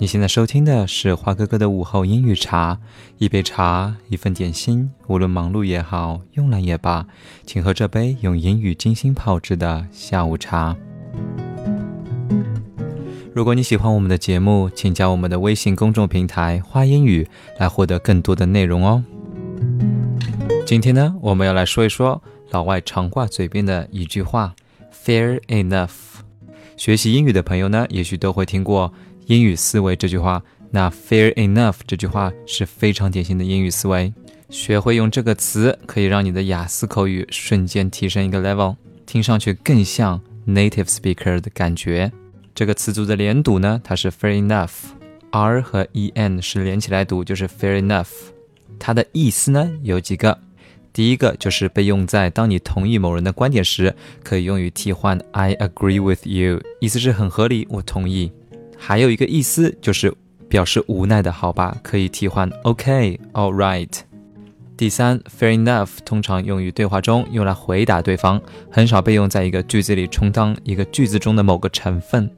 你现在收听的是花哥哥的午后英语茶，一杯茶，一份点心，无论忙碌也好，慵懒也罢，请喝这杯用英语精心泡制的下午茶。如果你喜欢我们的节目，请加我们的微信公众平台“花英语”来获得更多的内容哦。今天呢，我们要来说一说老外常挂嘴边的一句话：“Fair enough。”学习英语的朋友呢，也许都会听过。英语思维这句话，那 fair enough 这句话是非常典型的英语思维。学会用这个词，可以让你的雅思口语瞬间提升一个 level，听上去更像 native speaker 的感觉。这个词组的连读呢，它是 fair enough，r 和 e n 是连起来读，就是 fair enough。它的意思呢有几个，第一个就是被用在当你同意某人的观点时，可以用于替换 I agree with you，意思是很合理，我同意。还有一个意思就是表示无奈的好吧，可以替换 OK，All right。第三，fair enough 通常用于对话中，用来回答对方，很少被用在一个句子里充当一个句子中的某个成分。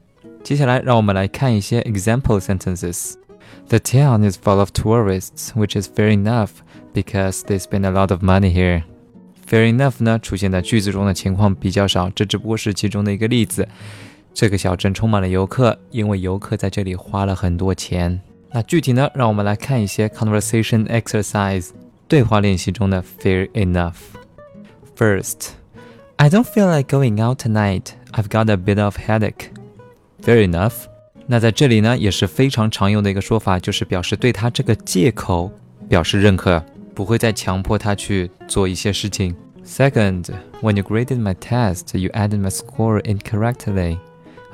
接下来，让我们来看一些 example sentences。The town is full of tourists, which is fair enough because they spend a lot of money here. Fair enough 呢，出现在句子中的情况比较少，这只不过是其中的一个例子。这个小镇充满了游客，因为游客在这里花了很多钱。那具体呢？让我们来看一些 conversation exercise 对话练习中的 fair enough。First, I don't feel like going out tonight. I've got a bit of headache. Fair enough。那在这里呢，也是非常常用的一个说法，就是表示对他这个借口表示认可，不会再强迫他去做一些事情。Second, when you graded my test, you added my score incorrectly.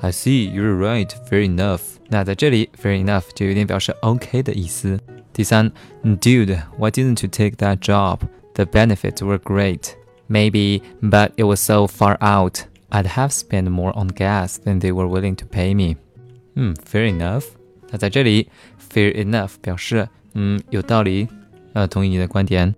I see you're right. Fair enough. 那在这里，fair enough 就有点表示 OK 的意思。第三，Dude, why didn't you take that job? The benefits were great. Maybe, but it was so far out. I'd have spent more on gas than they were willing to pay me. 嗯，fair enough。那在这里，fair enough 表示嗯有道理，呃，同意你的观点。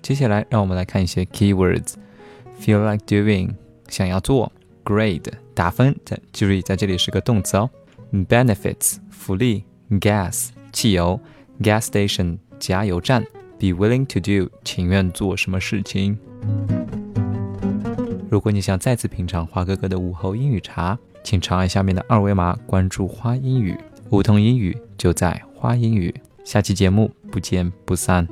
接下来，让我们来看一些 keywords。Feel like doing，想要做。 Grade 打分，在注意在这里是个动词哦。Benefits 福利，Gas 汽油，Gas station 加油站，Be willing to do 情愿做什么事情。如果你想再次品尝花哥哥的午后英语茶，请长按下面的二维码关注花英语，梧桐英语就在花英语。下期节目不见不散。